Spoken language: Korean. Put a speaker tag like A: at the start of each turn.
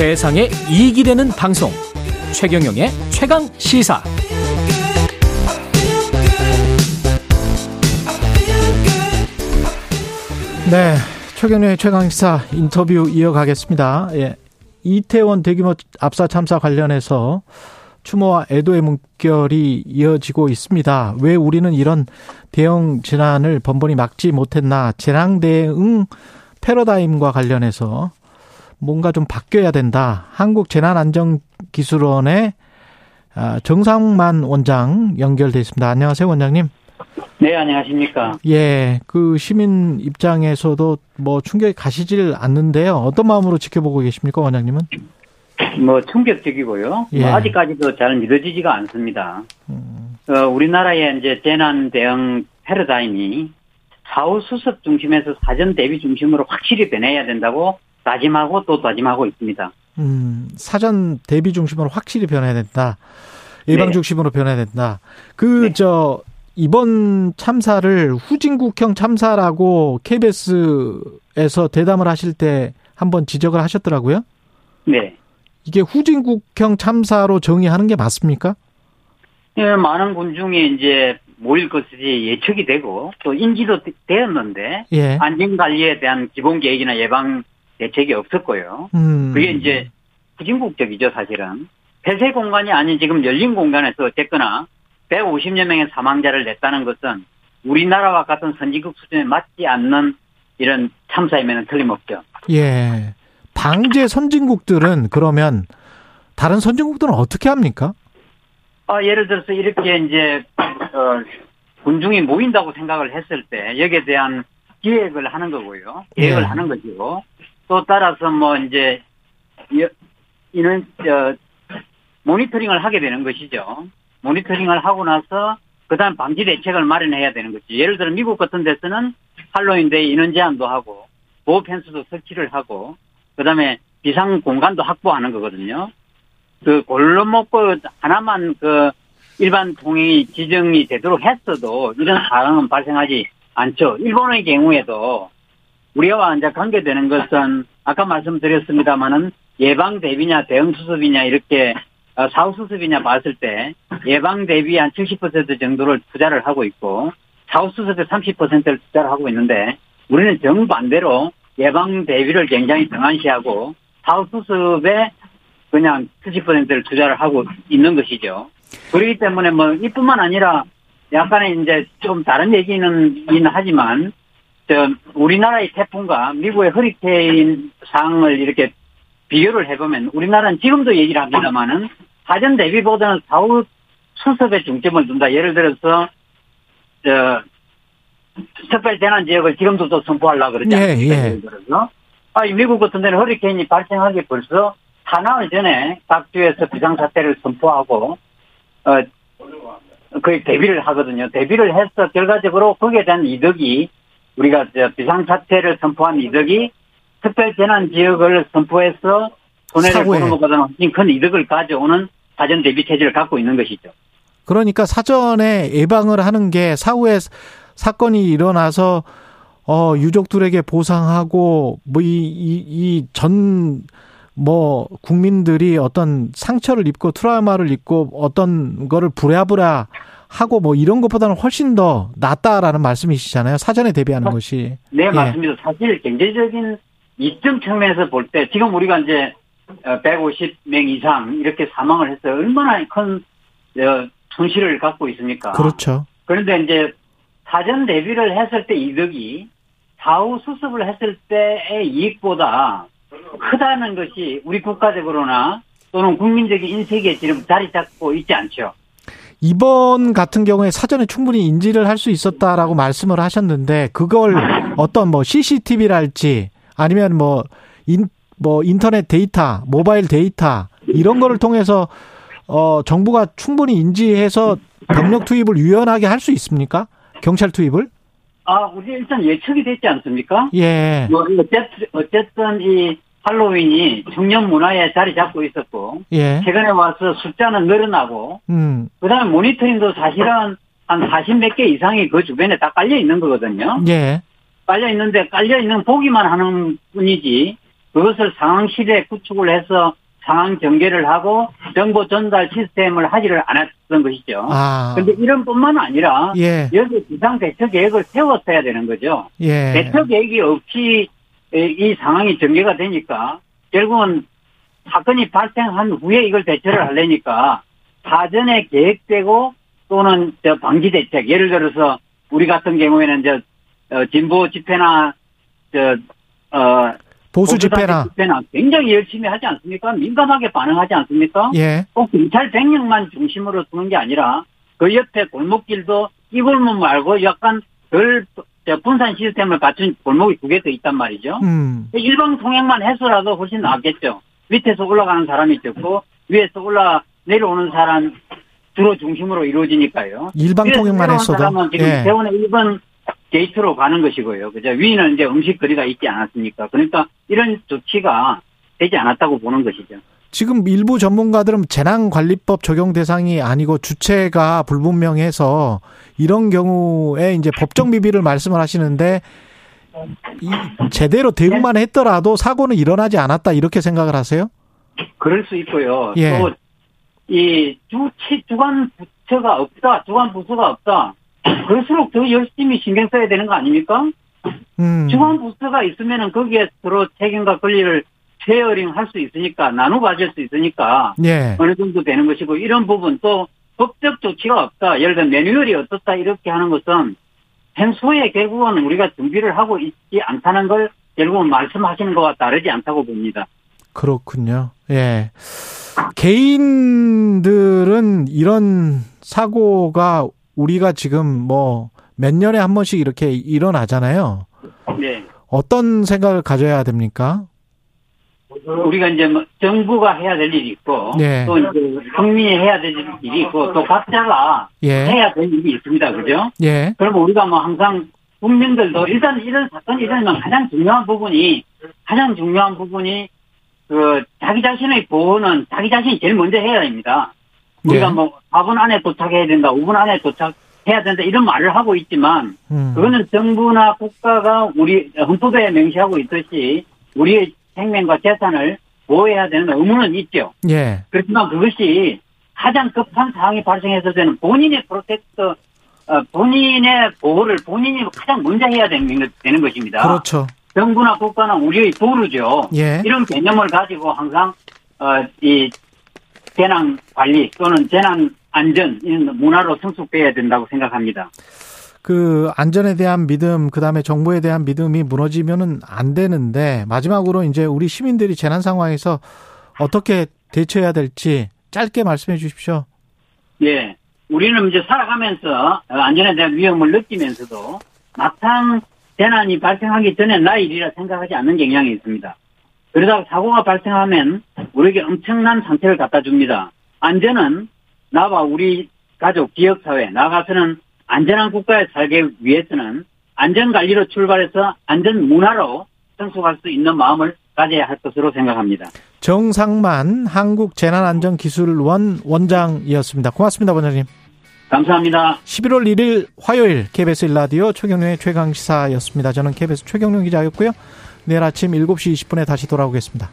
A: 세상에 이익이 되는 방송 최경영의 최강 시사 네 최경영의 최강 시사 인터뷰 이어가겠습니다 예. 이태원 대규모 압사 참사 관련해서 추모와 애도의 문결이 이어지고 있습니다. 왜 우리는 이런 대형 재난을 번번이 막지 못했나? 재난 대응 패러다임과 관련해서 뭔가 좀 바뀌어야 된다. 한국재난안전기술원의 아, 정상만 원장 연결돼 있습니다. 안녕하세요, 원장님.
B: 네, 안녕하십니까.
A: 예, 그 시민 입장에서도 뭐 충격이 가시질 않는데요. 어떤 마음으로 지켜보고 계십니까, 원장님은?
B: 뭐 충격적이고요.
A: 예.
B: 뭐 아직까지도 잘 믿어지지가 않습니다.
A: 음.
B: 어, 우리나라의 이제 재난 대응 패러다임이 사후 수습 중심에서 사전 대비 중심으로 확실히 변해야 된다고 다짐하고 또 다짐하고 있습니다.
A: 음, 사전 대비 중심으로 확실히 변해야 된다. 예방
B: 네.
A: 중심으로 변해야 된다. 그,
B: 네.
A: 저, 이번 참사를 후진국형 참사라고 KBS에서 대담을 하실 때 한번 지적을 하셨더라고요.
B: 네.
A: 이게 후진국형 참사로 정의하는 게 맞습니까?
B: 예, 많은 군중이 이제 모일 것이 예측이 되고 또 인지도 되- 되었는데
A: 예.
B: 안전 관리에 대한 기본 계획이나 예방 대책이 없었고요.
A: 음.
B: 그게 이제 후진국적이죠, 사실은. 폐쇄 공간이 아닌 지금 열린 공간에서 어쨌거나 150여 명의 사망자를 냈다는 것은 우리나라와 같은 선진국 수준에 맞지 않는 이런 참사임에는 틀림없죠.
A: 예. 방제 선진국들은 그러면 다른 선진국들은 어떻게 합니까?
B: 아, 예를 들어서 이렇게 이제, 어, 군중이 모인다고 생각을 했을 때 여기에 대한 기획을 하는 거고요. 계획을
A: 예.
B: 하는 것이고 또 따라서 뭐 이제 여- 이는 저 모니터링을 하게 되는 것이죠. 모니터링을 하고 나서 그다음 방지 대책을 마련해야 되는 거지. 예를 들어 미국 같은 데서는 할로윈데이 인원 제한도 하고 보호 펜스도 설치를 하고 그다음에 비상 공간도 확보하는 거거든요. 그 골로먹고 하나만 그 일반 통행이 지정이 되도록 했어도 이런 상황은 발생하지 않죠. 일본의 경우에도 우리와 이제 관계되는 것은 아까 말씀드렸습니다마는 예방 대비냐 대응 수습이냐 이렇게 어, 사후 수습이냐 봤을 때 예방 대비 한 70% 정도를 투자를 하고 있고 사후 수습에 30%를 투자를 하고 있는데 우리는 정반대로 예방 대비를 굉장히 등한시하고 사후 수습에 그냥 70%를 투자를 하고 있는 것이죠. 그렇기 때문에 뭐 이뿐만 아니라 약간의 이제 좀 다른 얘기는 하지만 저 우리나라의 태풍과 미국의 허리케인 상황을 이렇게 비교를 해보면 우리나라는 지금도 얘기를 합니다만은 사전 대비보다는 사후 수습에 중점을 둔다. 예를 들어서 저 특별 재난 지역을 지금도 또 선포하려고 그러지
A: 예,
B: 않습니까?
A: 예.
B: 들어서 아, 이 미국 같은 데는 허리케인이 발생하기 벌써 사나흘 전에 각 주에서 비상사태를 선포하고 어 거의 대비를 하거든요. 대비를 해서 결과적으로 거기에 대한 이득이 우리가 저 비상사태를 선포한 이득이 특별 재난 지역을 선포해서 손해를
A: 사후에.
B: 보는 것보다는 훨씬 큰 이득을 가져오는 사전 대비 체제를 갖고 있는 것이죠.
A: 그러니까 사전에 예방을 하는 게 사후에 사건이 일어나서 어 유족들에게 보상하고 뭐 이 이 전뭐 국민들이 어떤 상처를 입고 트라우마를 입고 어떤 거를 부랴부랴 하고 뭐 이런 것보다는 훨씬 더 낫다라는 말씀이시잖아요. 사전에 대비하는
B: 어,
A: 것이.
B: 네,
A: 예.
B: 맞습니다. 사실 경제적인 이점 측면에서 볼 때 지금 우리가 이제 150명 이상 이렇게 사망을 해서 얼마나 큰 어, 손실을 갖고 있습니까?
A: 그렇죠.
B: 그런데 이제 사전 대비를 했을 때 이득이 사후 수습을 했을 때의 이익보다 크다는 것이 우리 국가적으로나 또는 국민적인 인식에 지금 자리 잡고 있지 않죠.
A: 이번 같은 경우에 사전에 충분히 인지를 할 수 있었다라고 말씀을 하셨는데 그걸 어떤 뭐 CCTV랄지 아니면 뭐 인, 뭐 인터넷 데이터, 모바일 데이터 이런 거를 통해서 어 정부가 충분히 인지해서 병력 투입을 유연하게 할 수 있습니까? 경찰 투입을?
B: 아, 우리 일단 예측이 됐지 않습니까?
A: 예.
B: 뭐 어쨌든, 어쨌든 이 할로윈이 청년 문화에 자리 잡고 있었고
A: 예.
B: 최근에 와서 숫자는 늘어나고
A: 음.
B: 그다음에 모니터링도 사실은 한 40 몇 개 이상이 그 주변에 다 깔려 있는 거거든요.
A: 예.
B: 깔려 있는데 깔려 있는 보기만 하는 뿐이지 그것을 상황실에 구축을 해서 상황 전개를 하고 정보 전달 시스템을 하지를 않았던 것이죠.
A: 아.
B: 그런데 이런 뿐만 아니라
A: 예.
B: 여기 비상 대처 계획을 세웠어야 되는 거죠.
A: 예.
B: 대처 계획이 없이 이 상황이 전개가 되니까 결국은 사건이 발생한 후에 이걸 대처를 하려니까 사전에 계획되고 또는 저 방지 대책 예를 들어서 우리 같은 경우에는 저 어, 진보 집회나 저 어
A: 보수 집회나
B: 집회나 굉장히 열심히 하지 않습니까? 민감하게 반응하지 않습니까?
A: 예.
B: 꼭 경찰 100명만 중심으로 두는 게 아니라 그 옆에 골목길도 이 골목 말고 약간 덜 분산 시스템을 갖춘 골목이 두 개 더 있단 말이죠.
A: 음.
B: 일방 통행만 해서라도 훨씬 낫겠죠. 밑에서 올라가는 사람이 적고 위에서 올라 내려오는 사람 주로 중심으로 이루어지니까요.
A: 일방 통행만 했어도
B: 사람은 지금
A: 예.
B: 대원의 1번 게이트로 가는 것이고요. 그죠? 위는 이제 음식 거리가 있지 않았습니까? 그러니까 이런 조치가 되지 않았다고 보는 것이죠.
A: 지금 일부 전문가들은 재난관리법 적용 대상이 아니고 주체가 불분명해서 이런 경우에 이제 법정 비비를 말씀을 하시는데 이 제대로 대응만 했더라도 사고는 일어나지 않았다 이렇게 생각을 하세요?
B: 그럴 수 있고요.
A: 예.
B: 또, 이 주치, 주관 부처가 없다, 주관 부서가 없다. 그럴수록 더 열심히 신경 써야 되는 거 아닙니까?
A: 음.
B: 주관 부서가 있으면은 거기에 서로 책임과 권리를 sharing 할 수 있으니까, 나누 가질 수 있으니까,
A: 예.
B: 어느 정도 되는 것이고, 이런 부분 또 법적 조치가 없다. 예를 들어 매뉴얼이 어떻다, 이렇게 하는 것은 평소에 결국은 우리가 준비를 하고 있지 않다는 걸 결국은 말씀하시는 것과 다르지 않다고 봅니다.
A: 그렇군요. 예. 개인들은 이런 사고가 우리가 지금 뭐 몇 년에 한 번씩 이렇게 일어나잖아요.
B: 네.
A: 어떤 생각을 가져야 됩니까?
B: 우리가 이제 뭐 정부가 해야 될 일이 있고
A: 네.
B: 또 이제 국민이 해야 될 일이 있고 또 각자가
A: 예.
B: 해야 될 일이 있습니다. 그죠?
A: 예.
B: 그러면 우리가 뭐 항상 국민들도 일단 이런 사건이 일어나면 가장 중요한 부분이 가장 중요한 부분이 그 자기 자신의 보호는 자기 자신이 제일 먼저 해야 됩니다. 우리가
A: 예.
B: 뭐 4분 안에 도착해야 된다, 5분 안에 도착 해야 된다 이런 말을 하고 있지만
A: 음.
B: 그거는 정부나 국가가 우리 헌법에 명시하고 있듯이 우리의 생명과 재산을 보호해야 되는 의무는 있죠.
A: 예.
B: 그렇지만 그것이 가장 급한 상황이 발생했을 때는 본인의 프로텍터, 어, 본인의 보호를 본인이 가장 먼저 해야 되는, 것- 되는 것입니다.
A: 그렇죠.
B: 정부나 국가는 우리의 도루죠.
A: 예.
B: 이런 개념을 가지고 항상 어, 이 재난 관리 또는 재난 안전 이런 문화로 성숙돼야 된다고 생각합니다.
A: 그 안전에 대한 믿음, 그 다음에 정부에 대한 믿음이 무너지면은 안 되는데 마지막으로 이제 우리 시민들이 재난 상황에서 어떻게 대처해야 될지 짧게 말씀해 주십시오.
B: 예. 우리는 이제 살아가면서 어, 안전에 대한 위험을 느끼면서도 막상 재난이 발생하기 전에 나의 일이라 생각하지 않는 경향이 있습니다. 그러다가 사고가 발생하면 우리에게 엄청난 상처를 갖다 줍니다. 안전은 나와 우리 가족, 지역사회, 나가서는 안전한 국가에 살기 위해서는 안전관리로 출발해서 안전 문화로 성숙할 수 있는 마음을 가져야 할 것으로 생각합니다.
A: 정상만 한국재난안전기술원 원장이었습니다. 고맙습니다, 원장님.
B: 감사합니다.
A: 11월 1일 화요일 KBS 1라디오 최경련의 최강시사였습니다. 저는 KBS 최경련 기자였고요. 내일 아침 7시 20분에 다시 돌아오겠습니다.